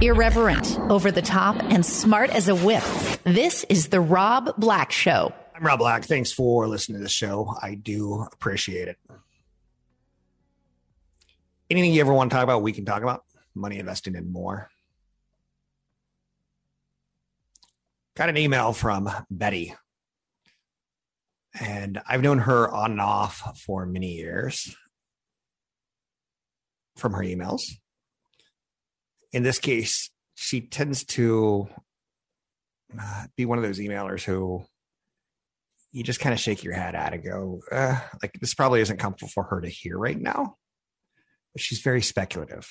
Irreverent, over the top, and smart as a whip. This is The Rob Black Show. I'm Rob Black. Thanks for listening to the show. I do appreciate it. Anything you ever want to talk about, we can talk about. Money investing in more. Got an email from Betty. And I've known her on and off for many years from her emails. In this case, she tends to uh, be one of those emailers who you just kind of shake your head at and go, uh, like, this probably isn't comfortable for her to hear right now. But she's very speculative.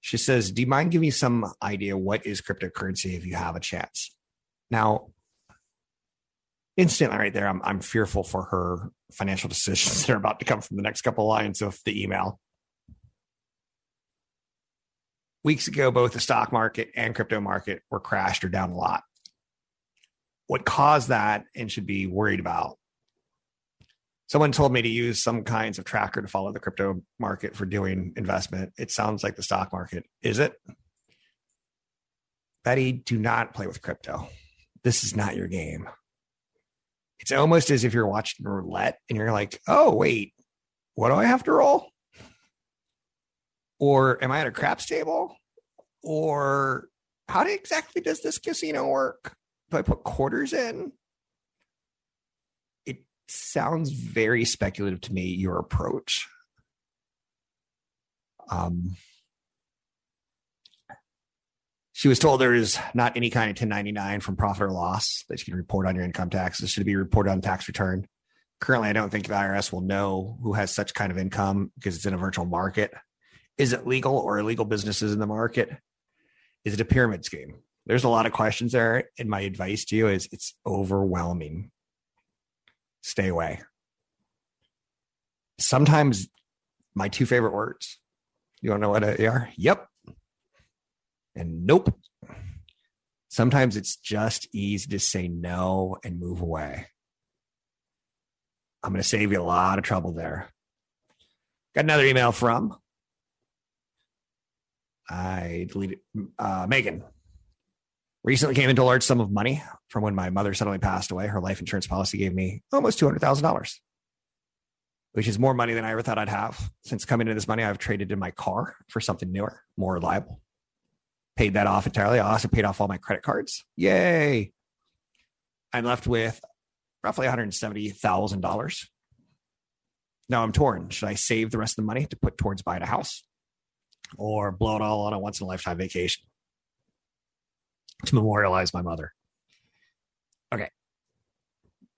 She says, Do you mind giving me some idea what is cryptocurrency if you have a chance? Now, instantly right there, I'm, I'm fearful for her financial decisions that are about to come from the next couple of lines of the email. Weeks ago, both the stock market and crypto market were crashed or down a lot. What caused that and should be worried about? Someone told me to use some kinds of tracker to follow the crypto market for doing investment. It sounds like the stock market. Is it? Betty, do not play with crypto. This is not your game it's almost as if you're watching roulette and you're like, oh, wait, what do I have to roll? Or am I at a craps table? Or how exactly does this casino work? Do I put quarters in? It sounds very speculative to me, your approach. Um, she was told there is not any kind of 1099 from profit or loss that you can report on your income tax. taxes. Should be reported on tax return. Currently, I don't think the IRS will know who has such kind of income because it's in a virtual market. Is it legal or illegal businesses in the market? Is it a pyramid scheme? There's a lot of questions there. And my advice to you is it's overwhelming. Stay away. Sometimes my two favorite words. You want to know what they are? Yep and nope. Sometimes it's just easy to say no and move away. I'm going to save you a lot of trouble there. Got another email from I deleted uh, Megan. Recently came into a large sum of money from when my mother suddenly passed away. Her life insurance policy gave me almost two hundred thousand dollars, which is more money than I ever thought I'd have. Since coming into this money, I've traded in my car for something newer, more reliable paid that off entirely. I also paid off all my credit cards. Yay. I'm left with roughly $170,000. Now I'm torn. Should I save the rest of the money to put towards buying a house or blow it all on a once in a lifetime vacation to memorialize my mother? Okay.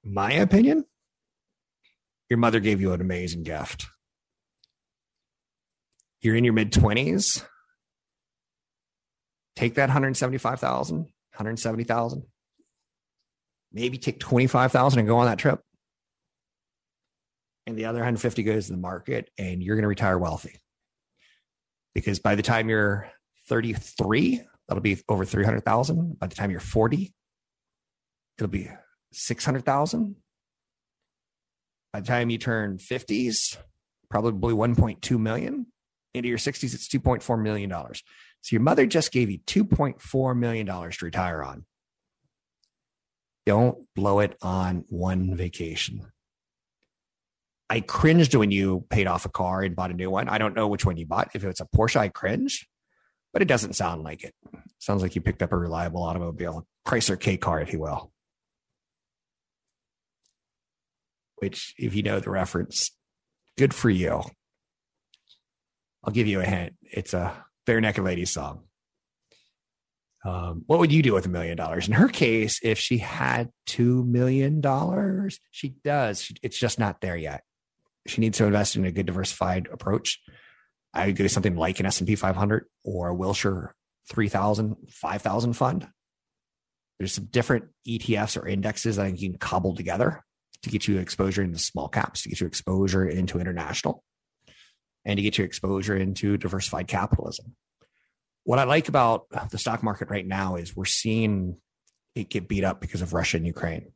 My opinion your mother gave you an amazing gift. You're in your mid 20s take that 175,000, 170,000, maybe take 25,000 and go on that trip. And the other 150 goes to the market and you're going to retire wealthy. Because by the time you're 33, that'll be over 300,000. By the time you're 40, it'll be 600,000. By the time you turn 50s, probably 1.2 million. Into your 60s, it's $2.4 million. So your mother just gave you $2.4 million to retire on. Don't blow it on one vacation. I cringed when you paid off a car and bought a new one. I don't know which one you bought. If it's a Porsche, I cringe, but it doesn't sound like it. Sounds like you picked up a reliable automobile, Chrysler K car, if you will. Which, if you know the reference, good for you. I'll give you a hint. It's a Barenaked Ladies song. Um, what would you do with a million dollars? In her case, if she had two million dollars, she does. It's just not there yet. She needs to invest in a good diversified approach. I would go to something like an S&P 500 or a Wilshire 3000, 5000 fund. There's some different ETFs or indexes that you can cobble together to get you exposure into small caps, to get you exposure into international, and to get you exposure into diversified capitalism. What I like about the stock market right now is we're seeing it get beat up because of Russia and Ukraine.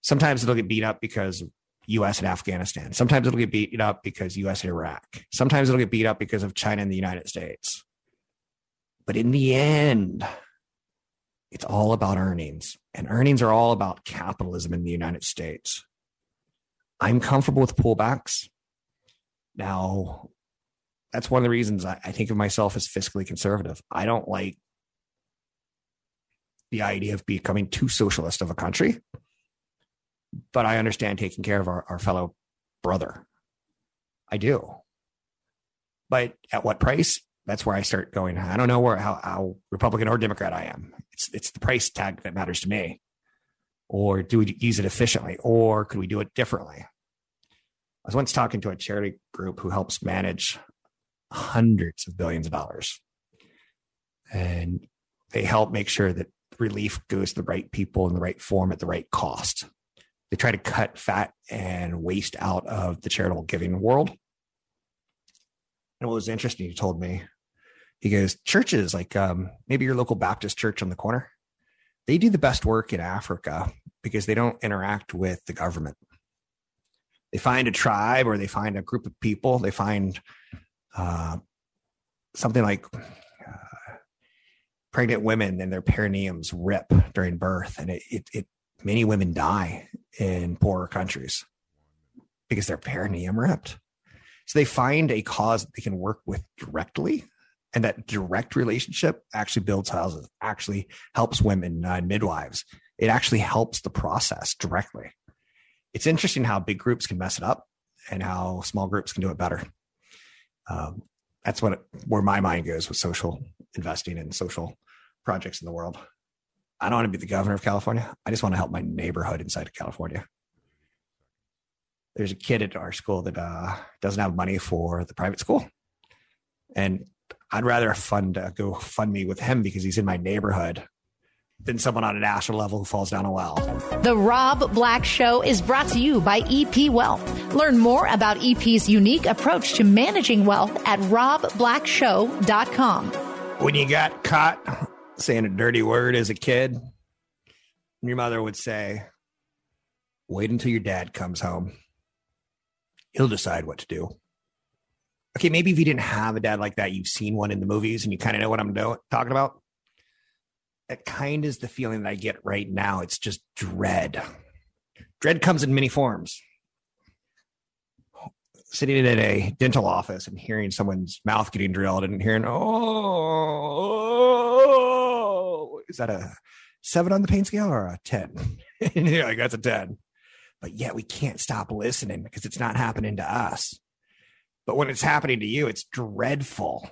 Sometimes it'll get beat up because US and Afghanistan. Sometimes it'll get beat up because US and Iraq. Sometimes it'll get beat up because of China and the United States. But in the end, it's all about earnings, and earnings are all about capitalism in the United States. I'm comfortable with pullbacks. Now, that's one of the reasons I, I think of myself as fiscally conservative. I don't like the idea of becoming too socialist of a country, but I understand taking care of our, our fellow brother. I do. But at what price? That's where I start going. I don't know where how, how Republican or Democrat I am. It's it's the price tag that matters to me. Or do we use it efficiently? Or could we do it differently? I was once talking to a charity group who helps manage hundreds of billions of dollars. And they help make sure that relief goes to the right people in the right form at the right cost. They try to cut fat and waste out of the charitable giving world. And what was interesting, he told me, he goes, churches like um, maybe your local Baptist church on the corner, they do the best work in Africa because they don't interact with the government. They find a tribe or they find a group of people, they find uh, something like uh, pregnant women and their perineums rip during birth, and it, it, it many women die in poorer countries because their perineum ripped. So they find a cause that they can work with directly. And that direct relationship actually builds houses, actually helps women uh, midwives. It actually helps the process directly. It's interesting how big groups can mess it up and how small groups can do it better. Um, that's what it, where my mind goes with social investing and social projects in the world. I don't want to be the governor of California. I just want to help my neighborhood inside of California. There's a kid at our school that uh, doesn't have money for the private school, and I'd rather fund uh, go fund me with him because he's in my neighborhood than someone on a national level who falls down a well. The Rob Black Show is brought to you by EP Wealth. Learn more about EP's unique approach to managing wealth at robblackshow.com. When you got caught saying a dirty word as a kid, your mother would say, Wait until your dad comes home. He'll decide what to do. Okay, maybe if you didn't have a dad like that, you've seen one in the movies and you kind of know what I'm do- talking about. That kind is the feeling that I get right now. It's just dread. Dread comes in many forms. Sitting in a dental office and hearing someone's mouth getting drilled and hearing, oh, oh, oh, oh is that a seven on the pain scale or a 10? and you're like, that's a 10. But yet we can't stop listening because it's not happening to us. But when it's happening to you, it's dreadful.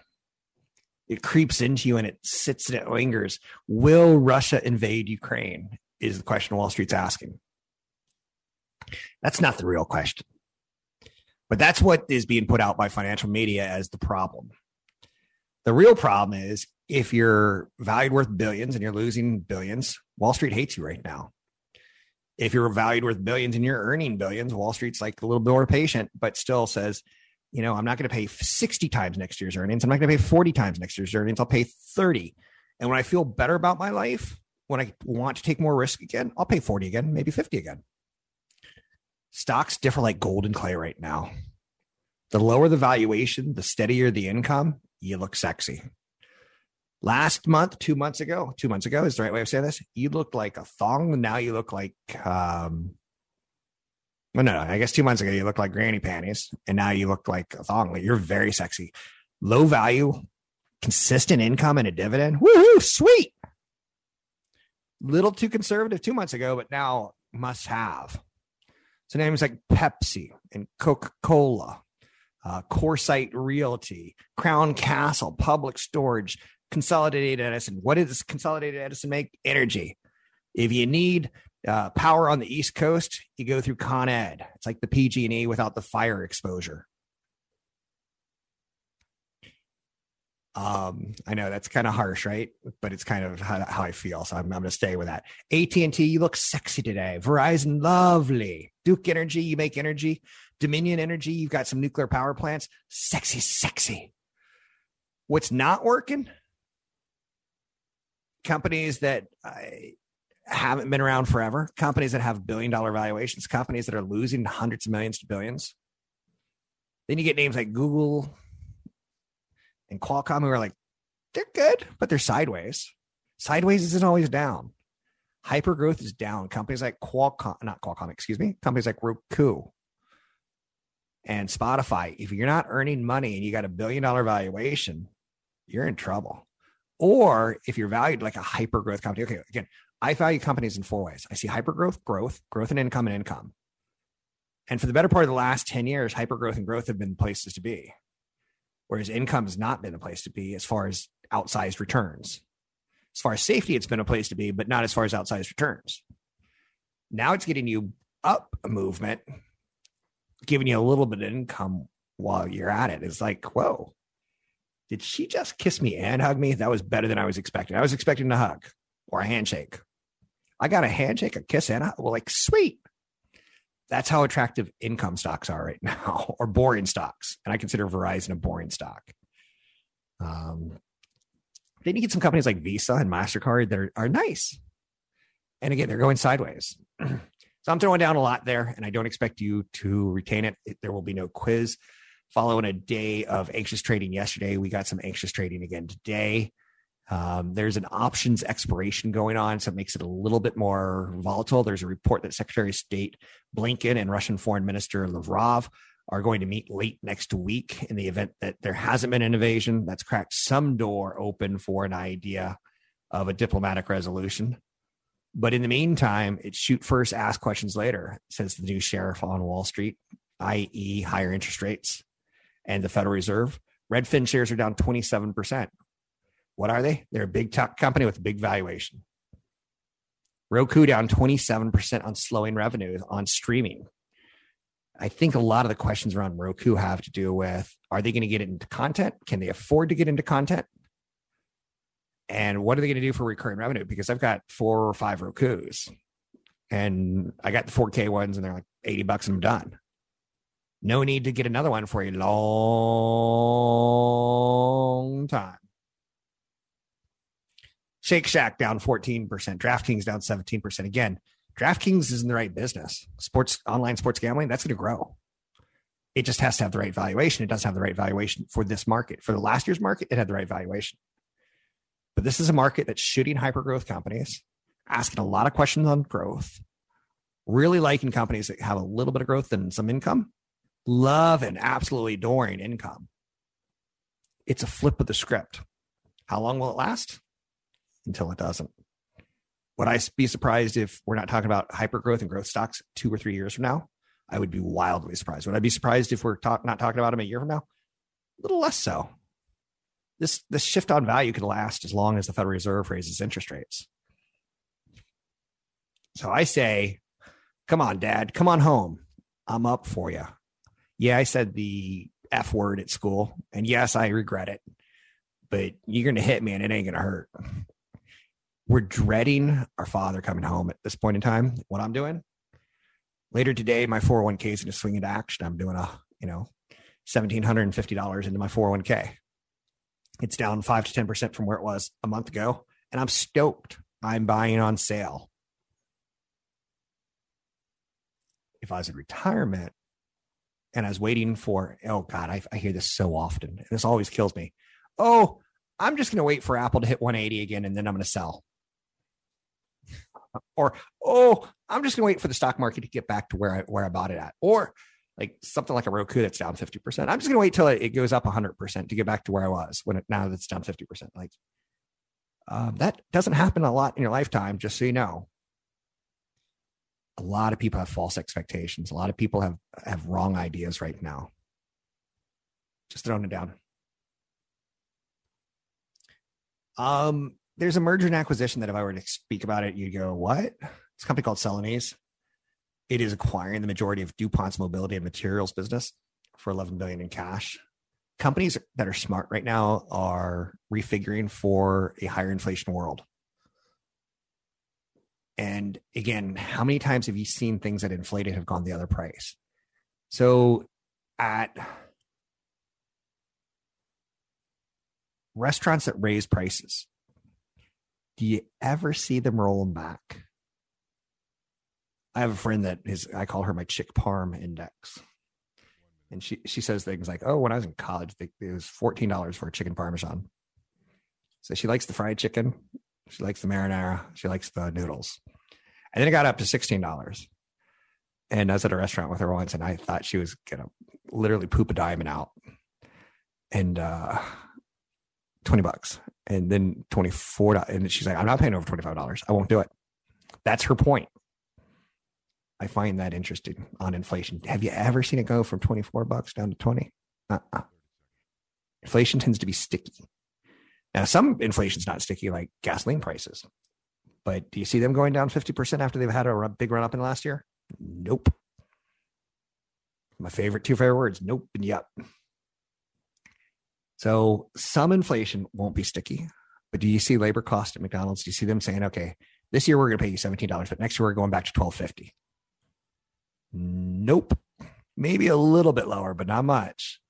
It creeps into you and it sits and it lingers. Will Russia invade Ukraine? Is the question Wall Street's asking. That's not the real question. But that's what is being put out by financial media as the problem. The real problem is if you're valued worth billions and you're losing billions, Wall Street hates you right now. If you're valued worth billions and you're earning billions, Wall Street's like a little bit more patient, but still says, you know, I'm not going to pay 60 times next year's earnings. I'm not going to pay 40 times next year's earnings. I'll pay 30. And when I feel better about my life, when I want to take more risk again, I'll pay 40 again, maybe 50 again. Stocks differ like gold and clay right now. The lower the valuation, the steadier the income, you look sexy. Last month, two months ago, two months ago is the right way of saying this. You looked like a thong. Now you look like um, well, no, I guess two months ago you looked like granny panties, and now you look like a thong. You're very sexy. Low value, consistent income, and a dividend. Woohoo! Sweet. Little too conservative two months ago, but now must have. So names like Pepsi and Coca Cola, uh, CoreSite Realty, Crown Castle, Public Storage, Consolidated Edison. What does Consolidated Edison make? Energy. If you need uh, power on the East Coast, you go through Con Ed. It's like the PG&E without the fire exposure. Um, I know that's kind of harsh, right? But it's kind of how, how I feel. So I'm, I'm going to stay with that. AT&T, you look sexy today. Verizon, lovely. Duke Energy, you make energy. Dominion Energy, you've got some nuclear power plants. Sexy, sexy. What's not working? Companies that I haven't been around forever, companies that have billion dollar valuations, companies that are losing hundreds of millions to billions. Then you get names like Google and Qualcomm who are like, they're good, but they're sideways. Sideways isn't always down. Hyper growth is down. Companies like Qualcomm, not Qualcomm, excuse me, companies like Roku and Spotify, if you're not earning money and you got a billion dollar valuation, you're in trouble. Or if you're valued like a hyper growth company, okay, again, I value companies in four ways. I see hyper growth, growth, growth and income and income. And for the better part of the last 10 years, hyper growth and growth have been places to be. Whereas income has not been a place to be as far as outsized returns. As far as safety, it's been a place to be, but not as far as outsized returns. Now it's getting you up a movement, giving you a little bit of income while you're at it. It's like, whoa, did she just kiss me and hug me? That was better than I was expecting. I was expecting a hug or a handshake. I got a handshake, a kiss, and a well, like sweet. That's how attractive income stocks are right now, or boring stocks. And I consider Verizon a boring stock. Um, then you get some companies like Visa and MasterCard that are, are nice. And again, they're going sideways. so I'm throwing down a lot there, and I don't expect you to retain it. There will be no quiz. Following a day of anxious trading yesterday, we got some anxious trading again today. Um, there's an options expiration going on, so it makes it a little bit more volatile. There's a report that Secretary of State Blinken and Russian Foreign Minister Lavrov are going to meet late next week in the event that there hasn't been an invasion. That's cracked some door open for an idea of a diplomatic resolution. But in the meantime, it's shoot first, ask questions later, says the new sheriff on Wall Street, i.e., higher interest rates and the Federal Reserve. Redfin shares are down 27%. What are they? They're a big tech company with a big valuation. Roku down 27% on slowing revenue on streaming. I think a lot of the questions around Roku have to do with are they going to get into content? Can they afford to get into content? And what are they going to do for recurring revenue? Because I've got four or five Rokus and I got the 4K ones and they're like 80 bucks and I'm done. No need to get another one for a long time. Shake Shack down 14%, DraftKings down 17%. Again, DraftKings is in the right business. Sports, online sports gambling, that's going to grow. It just has to have the right valuation. It doesn't have the right valuation for this market. For the last year's market, it had the right valuation. But this is a market that's shooting hyper growth companies, asking a lot of questions on growth, really liking companies that have a little bit of growth and some income, love and absolutely adoring income. It's a flip of the script. How long will it last? until it doesn't. Would I be surprised if we're not talking about hyper growth and growth stocks two or three years from now? I would be wildly surprised. Would I be surprised if we're talk, not talking about them a year from now? A little less so. This this shift on value could last as long as the Federal Reserve raises interest rates. So I say, come on, Dad, come on home. I'm up for you. Yeah, I said the F word at school, and yes, I regret it. But you're to hit me, and it ain't to hurt we're dreading our father coming home at this point in time. What I'm doing later today, my 401k is to swing into action. I'm doing a, you know, $1,750 into my 401k. It's down five to 10% from where it was a month ago. And I'm stoked. I'm buying on sale. If I was in retirement and I was waiting for, oh God, I, I hear this so often. And This always kills me. Oh, I'm just going to wait for Apple to hit 180 again and then I'm going to sell or oh, I'm just gonna wait for the stock market to get back to where I where I bought it at, or like something like a Roku that's down 50%. I'm just gonna wait till it, goes up 100% to get back to where I was when it now that's down 50%. Like um, that doesn't happen a lot in your lifetime, just so you know. A lot of people have false expectations. A lot of people have have wrong ideas right now. Just throwing it down. Um, there's a merger and acquisition that if I were to speak about it, you'd go, what? It's a company called Celanese. It is acquiring the majority of DuPont's mobility and materials business for 11 billion in cash. companies that are smart right now are refiguring for a higher inflation world. And again, how many times have you seen things that inflated have gone the other price? So at restaurants that raise prices, do you ever see them rolling back? I have a friend that is, I call her my chick parm index. And she, she says things like, oh, when I was in college, it was $14 for a chicken parmesan. So she likes the fried chicken. She likes the marinara. She likes the noodles. And then it got up to $16. And I was at a restaurant with her once and I thought she was to literally poop a diamond out. And uh, 20 bucks and then 24 and she's like i'm not paying over $25 i won't do it that's her point i find that interesting on inflation have you ever seen it go from 24 bucks down to 20 uh-uh. inflation tends to be sticky now some inflation's not sticky like gasoline prices but do you see them going down 50% after they've had a big run up in last year nope my favorite two favorite words nope and yep so some inflation won't be sticky. But do you see labor cost at McDonald's? Do you see them saying, okay, this year we're going to pay you $17, but next year we're going back to 1250 Nope. Maybe a little bit lower, but not much.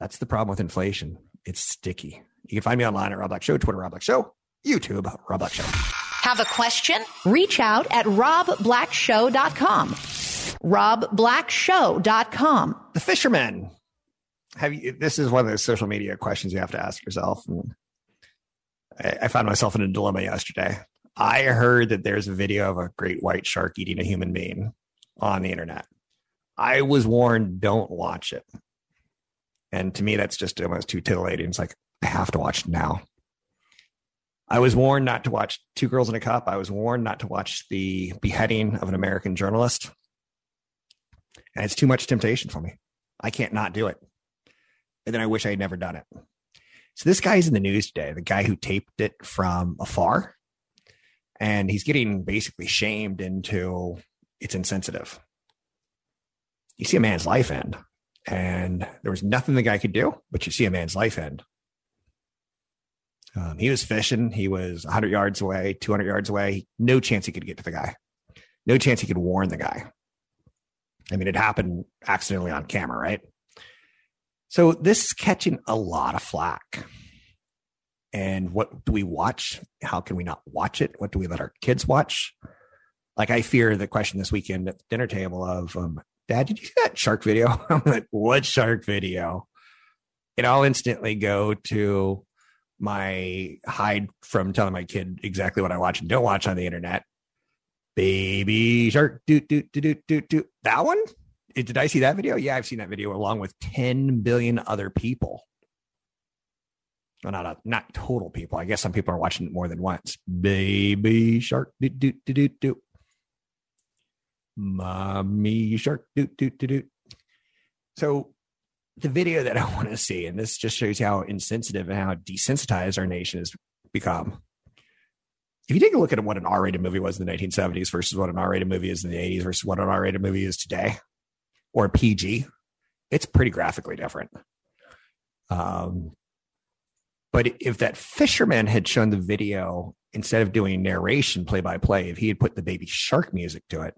That's the problem with inflation. It's sticky. You can find me online at Rob Black Show, Twitter, Rob Black Show, YouTube, Rob Black Show. Have a question? Reach out at robblackshow.com. robblackshow.com. The fishermen have you this is one of those social media questions you have to ask yourself I, I found myself in a dilemma yesterday i heard that there's a video of a great white shark eating a human being on the internet. I was warned don't watch it. And to me that's just almost too titillating. It's like i have to watch now. I was warned not to watch two girls in a cup. I was warned not to watch the beheading of an american journalist. And it's too much temptation for me. I can't not do it. And then I wish I had never done it. So this guy's in the news today, the guy who taped it from afar, and he's getting basically shamed into it's insensitive. You see a man's life end, and there was nothing the guy could do, but you see a man's life end. Um, he was fishing. He was 100 yards away, 200 yards away. No chance he could get to the guy. No chance he could warn the guy. I mean, it happened accidentally on camera, right? So this is catching a lot of flack. And what do we watch? How can we not watch it? What do we let our kids watch? Like I fear the question this weekend at the dinner table of, um, Dad, did you see that shark video? I'm like, what shark video? And I'll instantly go to my hide from telling my kid exactly what I watch and don't watch on the internet. Baby shark, do do do do do do. That one, did I see that video? Yeah, I've seen that video along with 10 billion other people. Well, not a, not total people. I guess some people are watching it more than once. Baby shark, do do do do do. Mommy shark, do do do do. So, the video that I want to see, and this just shows how insensitive and how desensitized our nation has become. If you take a look at what an R-rated movie was in the 1970s versus what an R-rated movie is in the 80s versus what an R-rated movie is today, or PG, it's pretty graphically different. Um, but if that fisherman had shown the video instead of doing narration play by play, if he had put the baby shark music to it,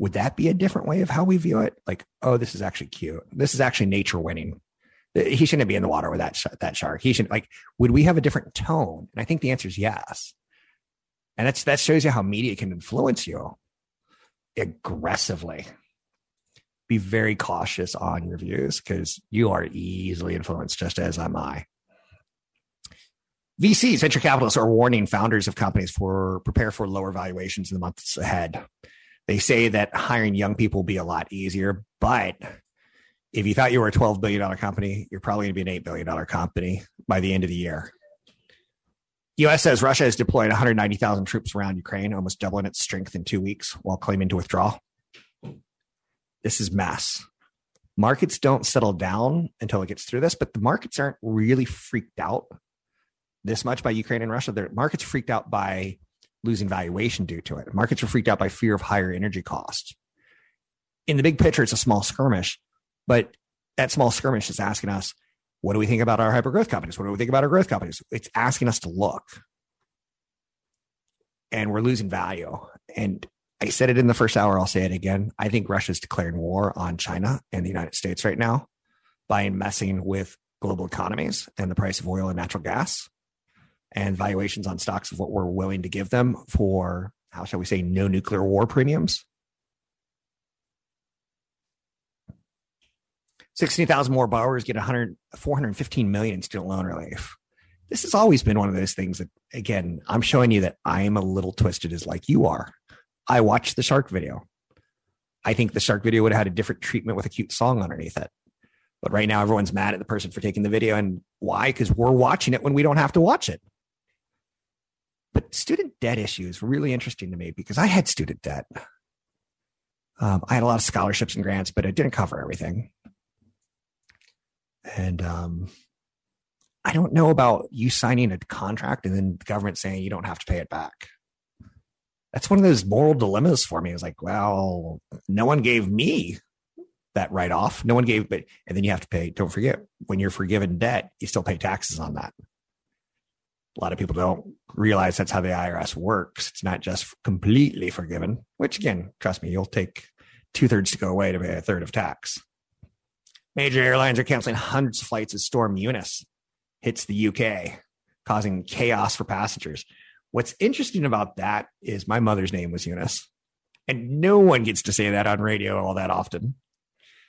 would that be a different way of how we view it? Like, oh, this is actually cute. This is actually nature winning. He shouldn't be in the water with that that shark. He should like. Would we have a different tone? And I think the answer is yes. And that's that shows you how media can influence you aggressively be very cautious on your views because you are easily influenced, just as am I. VCs, venture capitalists, are warning founders of companies for prepare for lower valuations in the months ahead. They say that hiring young people will be a lot easier, but if you thought you were a $12 billion company, you're probably going to be an $8 billion company by the end of the year. US says Russia has deployed 190,000 troops around Ukraine, almost doubling its strength in two weeks while claiming to withdraw. This is mass. Markets don't settle down until it gets through this, but the markets aren't really freaked out this much by Ukraine and Russia. The markets freaked out by losing valuation due to it. Markets are freaked out by fear of higher energy costs. In the big picture, it's a small skirmish, but that small skirmish is asking us What do we think about our hyper growth companies? What do we think about our growth companies? It's asking us to look. And we're losing value. And I said it in the first hour. I'll say it again. I think Russia's declaring war on China and the United States right now by messing with global economies and the price of oil and natural gas and valuations on stocks of what we're willing to give them for, how shall we say, no nuclear war premiums. 16,000 more borrowers get 100, 415 million in student loan relief. This has always been one of those things that, again, I'm showing you that I am a little twisted as like you are. I watched the shark video. I think the shark video would have had a different treatment with a cute song underneath it. But right now, everyone's mad at the person for taking the video. And why? Because we're watching it when we don't have to watch it. But student debt issue is really interesting to me because I had student debt. Um, I had a lot of scholarships and grants, but it didn't cover everything. And um, I don't know about you signing a contract and then the government saying you don't have to pay it back. That's one of those moral dilemmas for me. It's like, well, no one gave me that write off. No one gave, but, and then you have to pay. Don't forget, when you're forgiven debt, you still pay taxes on that. A lot of people don't realize that's how the IRS works. It's not just completely forgiven, which again, trust me, you'll take two thirds to go away to pay a third of tax. Major airlines are canceling hundreds of flights as Storm Eunice hits the UK, causing chaos for passengers. What's interesting about that is my mother's name was Eunice, and no one gets to say that on radio all that often.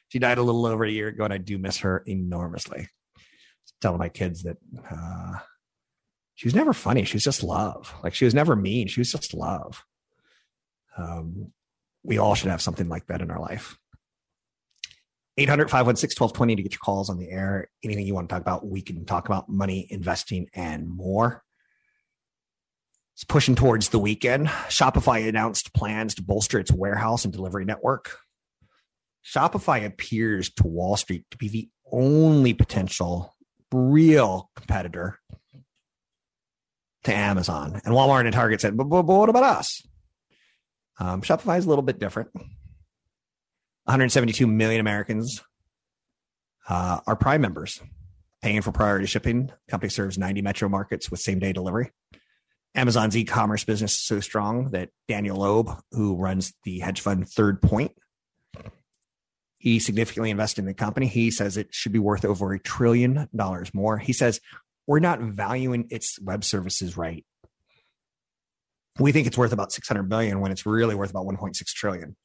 She died a little over a year ago, and I do miss her enormously. Telling my kids that uh, she was never funny. She was just love. Like she was never mean. She was just love. Um, we all should have something like that in our life. 800 516 1220 to get your calls on the air. Anything you want to talk about, we can talk about money, investing, and more. It's pushing towards the weekend. Shopify announced plans to bolster its warehouse and delivery network. Shopify appears to Wall Street to be the only potential real competitor to Amazon. And Walmart and Target said, but, but, but what about us? Um, Shopify is a little bit different. 172 million Americans uh, are Prime members, paying for priority shipping. Company serves 90 metro markets with same day delivery. Amazon's e commerce business is so strong that Daniel Loeb, who runs the hedge fund Third Point, he significantly invested in the company. He says it should be worth over a trillion dollars more. He says we're not valuing its web services right. We think it's worth about 600 billion when it's really worth about 1.6 trillion.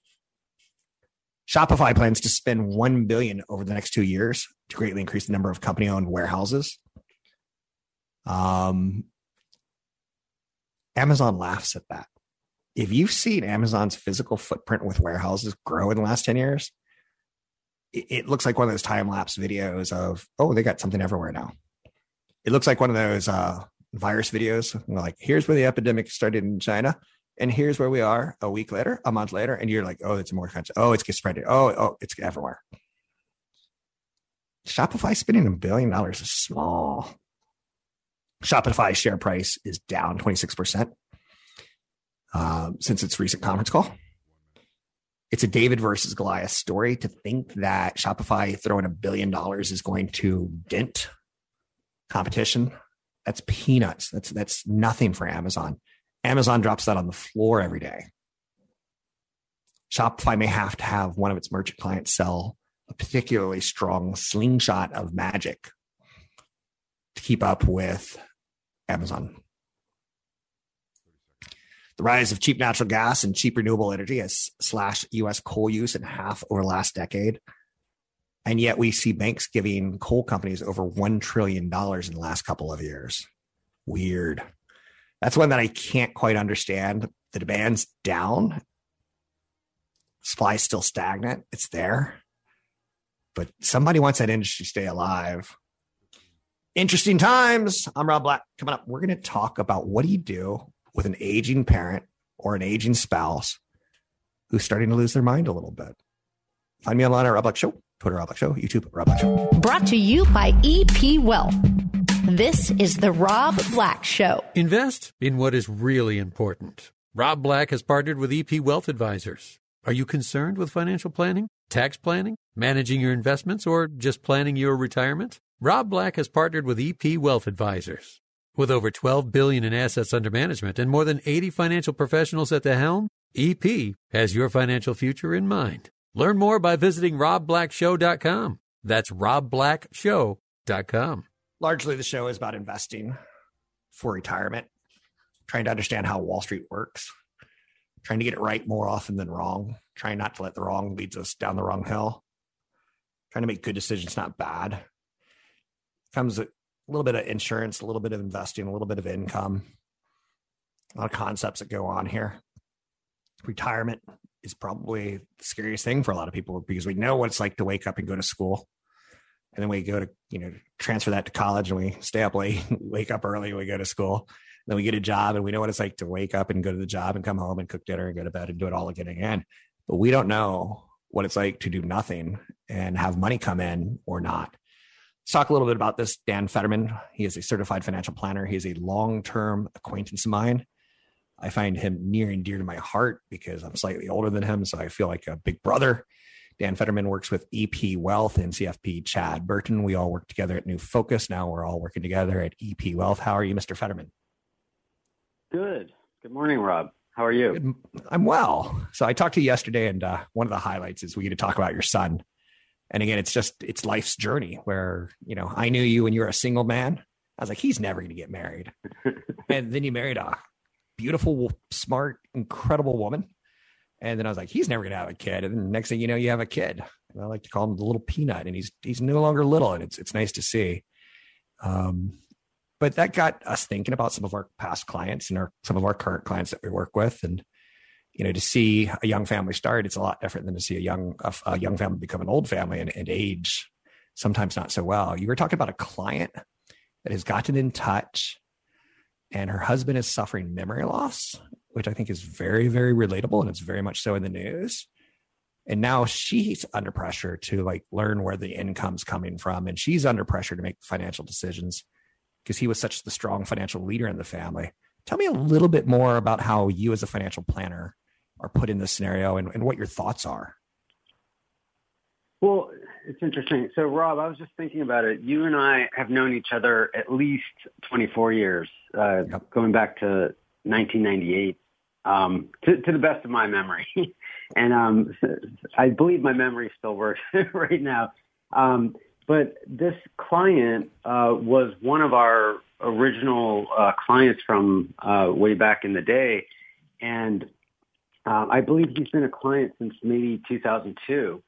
Shopify plans to spend 1 billion over the next 2 years to greatly increase the number of company-owned warehouses. Um Amazon laughs at that. If you've seen Amazon's physical footprint with warehouses grow in the last 10 years, it, it looks like one of those time lapse videos of, oh, they got something everywhere now. It looks like one of those uh, virus videos. Like, here's where the epidemic started in China, and here's where we are a week later, a month later, and you're like, oh, it's more country. Oh, it's get spread. Oh, oh, it's everywhere. Shopify spending a billion dollars is small. Shopify share price is down 26% um, since its recent conference call. It's a David versus Goliath story to think that Shopify throwing a billion dollars is going to dent competition. That's peanuts. That's that's nothing for Amazon. Amazon drops that on the floor every day. Shopify may have to have one of its merchant clients sell a particularly strong slingshot of magic to keep up with Amazon. The rise of cheap natural gas and cheap renewable energy has slashed US coal use in half over the last decade. And yet we see banks giving coal companies over $1 trillion in the last couple of years. Weird. That's one that I can't quite understand. The demand's down. Supply's still stagnant. It's there. But somebody wants that industry to stay alive. Interesting times. I'm Rob Black. Coming up, we're going to talk about what do you do with an aging parent or an aging spouse who's starting to lose their mind a little bit. Find me online at Rob Black Show, Twitter Rob Black Show, YouTube Rob Black Show. Brought to you by EP Wealth. This is the Rob Black Show. Invest in what is really important. Rob Black has partnered with EP Wealth Advisors. Are you concerned with financial planning, tax planning, managing your investments, or just planning your retirement? Rob Black has partnered with EP Wealth Advisors. With over 12 billion in assets under management and more than 80 financial professionals at the helm, EP has your financial future in mind. Learn more by visiting robblackshow.com. That's robblackshow.com. Largely, the show is about investing for retirement, trying to understand how Wall Street works, trying to get it right more often than wrong, trying not to let the wrong leads us down the wrong hill, trying to make good decisions, not bad. Comes a little bit of insurance, a little bit of investing, a little bit of income, a lot of concepts that go on here. Retirement is probably the scariest thing for a lot of people because we know what it's like to wake up and go to school. And then we go to, you know, transfer that to college and we stay up late, wake up early, we go to school. Then we get a job and we know what it's like to wake up and go to the job and come home and cook dinner and go to bed and do it all again and again. But we don't know what it's like to do nothing and have money come in or not. Let's talk a little bit about this. Dan Fetterman, he is a certified financial planner. He is a long term acquaintance of mine. I find him near and dear to my heart because I'm slightly older than him. So I feel like a big brother. Dan Fetterman works with EP Wealth and CFP Chad Burton. We all work together at New Focus. Now we're all working together at EP Wealth. How are you, Mr. Fetterman? Good. Good morning, Rob. How are you? Good. I'm well. So I talked to you yesterday, and uh, one of the highlights is we get to talk about your son. And again, it's just it's life's journey where you know I knew you when you were a single man. I was like, he's never going to get married, and then you married a beautiful, smart, incredible woman. And then I was like, he's never going to have a kid. And then next thing you know, you have a kid. And I like to call him the little peanut, and he's he's no longer little, and it's it's nice to see. Um, but that got us thinking about some of our past clients and our some of our current clients that we work with, and you know, to see a young family start, it's a lot different than to see a young a, a young family become an old family and, and age sometimes not so well. You were talking about a client that has gotten in touch and her husband is suffering memory loss, which I think is very, very relatable and it's very much so in the news. And now she's under pressure to like learn where the income's coming from, and she's under pressure to make financial decisions because he was such the strong financial leader in the family. Tell me a little bit more about how you, as a financial planner, are put in this scenario and, and what your thoughts are. Well, it's interesting. So, Rob, I was just thinking about it. You and I have known each other at least 24 years, uh, yep. going back to 1998, um, to, to, the best of my memory. and um, I believe my memory still works right now. Um, but this client uh, was one of our original uh, clients from uh, way back in the day. And uh, I believe he's been a client since maybe 2002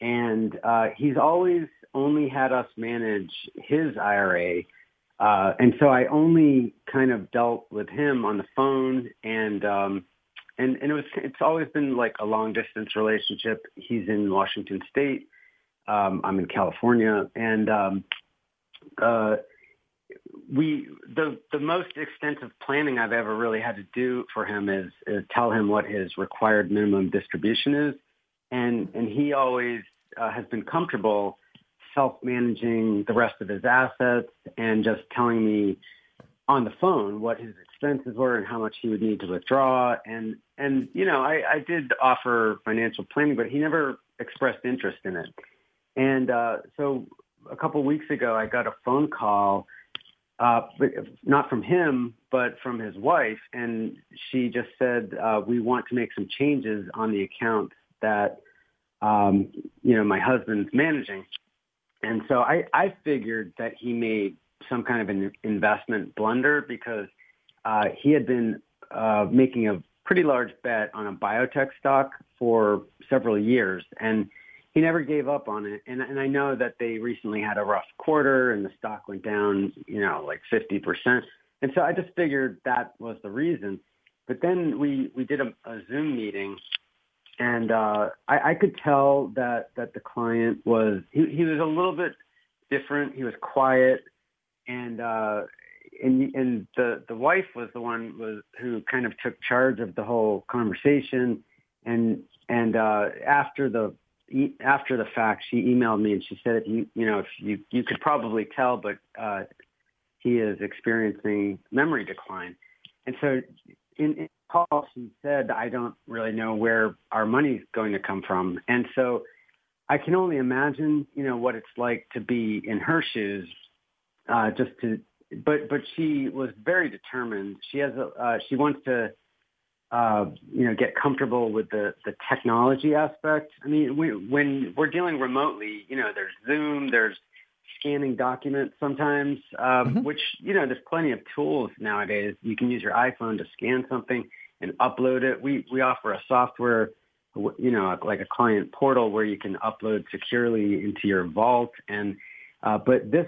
and uh, he's always only had us manage his IRA. Uh, and so I only kind of dealt with him on the phone and, um, and, and it was, it's always been like a long distance relationship. He's in Washington state. Um, I'm in California and, um, uh, we, the, the most extensive planning I've ever really had to do for him is, is tell him what his required minimum distribution is and and he always uh, has been comfortable self-managing the rest of his assets and just telling me on the phone what his expenses were and how much he would need to withdraw and and you know I, I did offer financial planning but he never expressed interest in it and uh, so a couple weeks ago I got a phone call uh, not from him, but from his wife. And she just said, uh, we want to make some changes on the account that, um, you know, my husband's managing. And so I, I figured that he made some kind of an investment blunder because uh, he had been uh, making a pretty large bet on a biotech stock for several years. And he never gave up on it. And, and I know that they recently had a rough quarter and the stock went down, you know, like 50%. And so I just figured that was the reason. But then we, we did a, a Zoom meeting and uh, I, I could tell that that the client was he, he was a little bit different. He was quiet, and uh, and and the the wife was the one was who kind of took charge of the whole conversation, and and uh, after the after the fact, she emailed me and she said, you you know if you you could probably tell, but uh, he is experiencing memory decline, and so in, in call, she said, I don't really know where our money's going to come from. And so I can only imagine, you know, what it's like to be in her shoes. Uh, just to, but but she was very determined. She has a uh, she wants to, uh, you know, get comfortable with the the technology aspect. I mean, we, when we're dealing remotely, you know, there's Zoom, there's scanning documents sometimes, um, mm-hmm. which you know, there's plenty of tools nowadays. You can use your iPhone to scan something and upload it. We we offer a software you know, like a client portal where you can upload securely into your vault. And uh, but this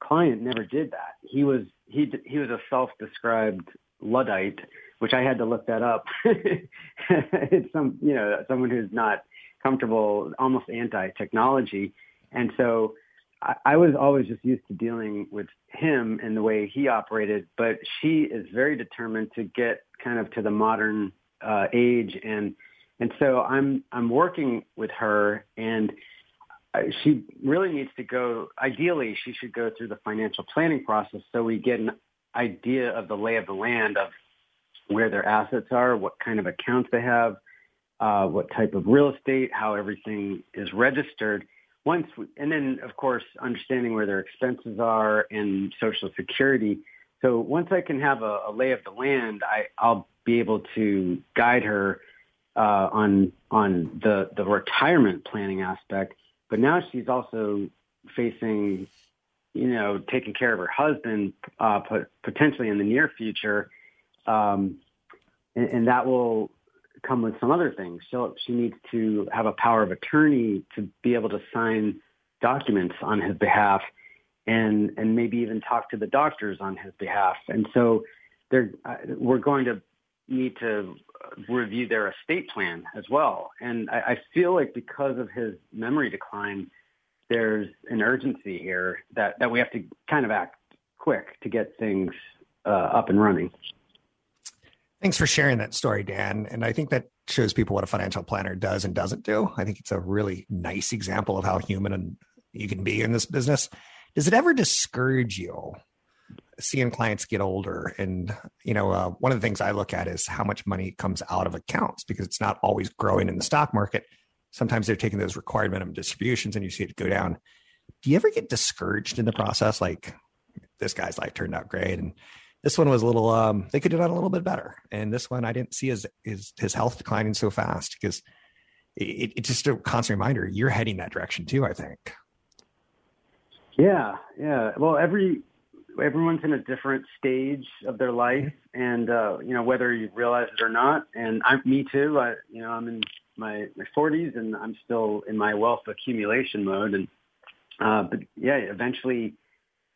client never did that. He was he he was a self-described luddite, which I had to look that up. it's some you know someone who's not comfortable, almost anti-technology, and so. I, was always just used to dealing with him and the way he operated, but she is very determined to get kind of to the modern uh, age and and so I'm I'm working with her, and she really needs to go. Ideally, she should go through the financial planning process so we get an idea of the lay of the land of where their assets are, what kind of accounts they have, uh, what type of real estate, how everything is registered. Once, we, and then of course understanding where their expenses are and Social Security. So once I can have a, a lay of the land, I, I'll be able to guide her uh, on on the the retirement planning aspect, but now she's also facing, you know, taking care of her husband uh, potentially in the near future, um, and, and, that will come with some other things. So she needs to have a power of attorney to be able to sign documents on his behalf, and and maybe even talk to the doctors on his behalf. And so, there uh, we're going to need to review their estate plan as well. And I, I feel like because of his memory decline, there's an urgency here that, that we have to kind of act quick to get things uh, up and running. Thanks for sharing that story, Dan. And I think that shows people what a financial planner does and doesn't do. I think it's a really nice example of how human and you can be in this business. Does it ever discourage you seeing clients get older and you know uh, one of the things i look at is how much money comes out of accounts because it's not always growing in the stock market sometimes they're taking those required minimum distributions and you see it go down do you ever get discouraged in the process like this guy's life turned out great and this one was a little um they could have done a little bit better and this one i didn't see his his, his health declining so fast because it, it's just a constant reminder you're heading that direction too i think yeah yeah well every everyone's in a different stage of their life, and uh, you know whether you realize it or not. And I'm me too. I, you know, I'm in my my 40s, and I'm still in my wealth accumulation mode. And uh, but yeah, eventually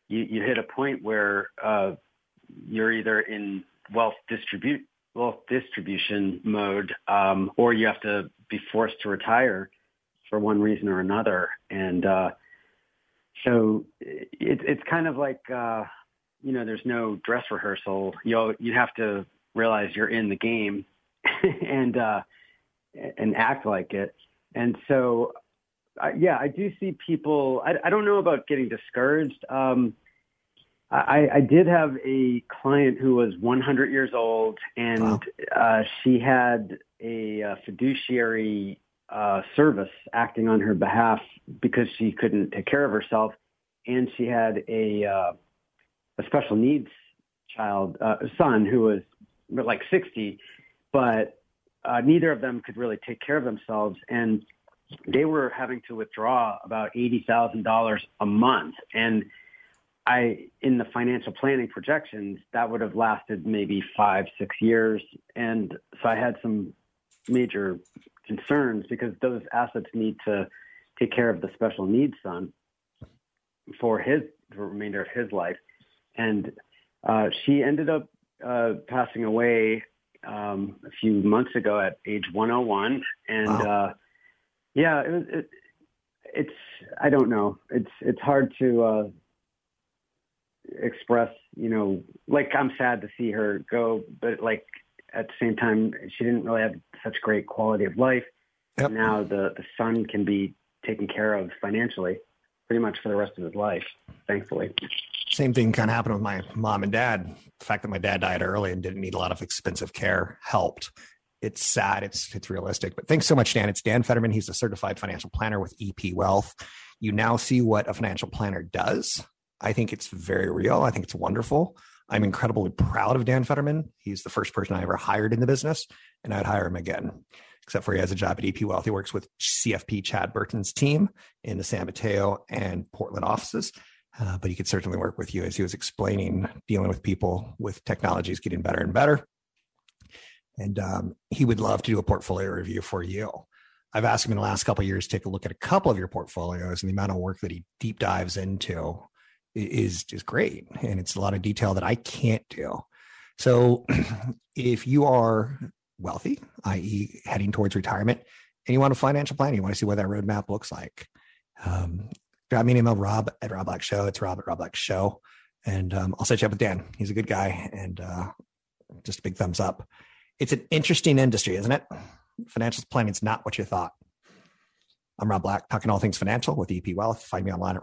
you, you hit a point where uh, you're either in wealth distribute wealth distribution mode, um, or you have to be forced to retire for one reason or another. And uh, so it, it's kind of like uh, you know there's no dress rehearsal. You you have to realize you're in the game and uh, and act like it. And so yeah, I do see people. I, I don't know about getting discouraged. Um, I, I did have a client who was 100 years old, and wow. uh, she had a, a fiduciary uh, service acting on her behalf because she couldn't take care of herself, and she had a uh, a special needs child uh, son who was like 60, but uh, neither of them could really take care of themselves, and they were having to withdraw about eighty thousand dollars a month, and I, in the financial planning projections, that would have lasted maybe five, six years. And so I had some major concerns because those assets need to take care of the special needs son for his the remainder of his life. And uh, she ended up uh, passing away um, a few months ago at age 101. And wow. uh, yeah, it it, it's I don't know. It's it's hard to uh, express. You know, like I'm sad to see her go, but like at the same time, she didn't really have such great quality of life. Yep. Now the the son can be taken care of financially pretty much for the rest of his life, thankfully. Same thing kind of happened with my mom and dad. The fact that my dad died early and didn't need a lot of expensive care helped. it's sad. It's it's realistic. But thanks so much, Dan. It's Dan Fetterman. He's a certified financial planner with EP Wealth. You now see what a financial planner does. I think it's very real. I think it's wonderful. I'm incredibly proud of Dan Fetterman. He's the first person I ever hired in the business, and I'd hire him again. Except for he has a job at EP Wealth. He works with CFP Chad Burton's team in the San Mateo and Portland offices. Uh, but he could certainly work with you as he was explaining dealing with people with technologies getting better and better and um, he would love to do a portfolio review for you. I've asked him in the last couple years to take a look at a couple of your portfolios, and the amount of work that he deep dives into is is great, and it's a lot of detail that I can't do. So, if you are wealthy, i.e., heading towards retirement, and you want a financial plan, you want to see what that roadmap looks like, um, drop me an email, Rob at Rob Black Show. It's Rob at Rob Black Show, and um, I'll set you up with Dan. He's a good guy, and uh, just a big thumbs up it's an interesting industry, isn't it? Financial planning is not what you thought. I'm Rob Black, talking all things financial with EP Wealth. Find me online at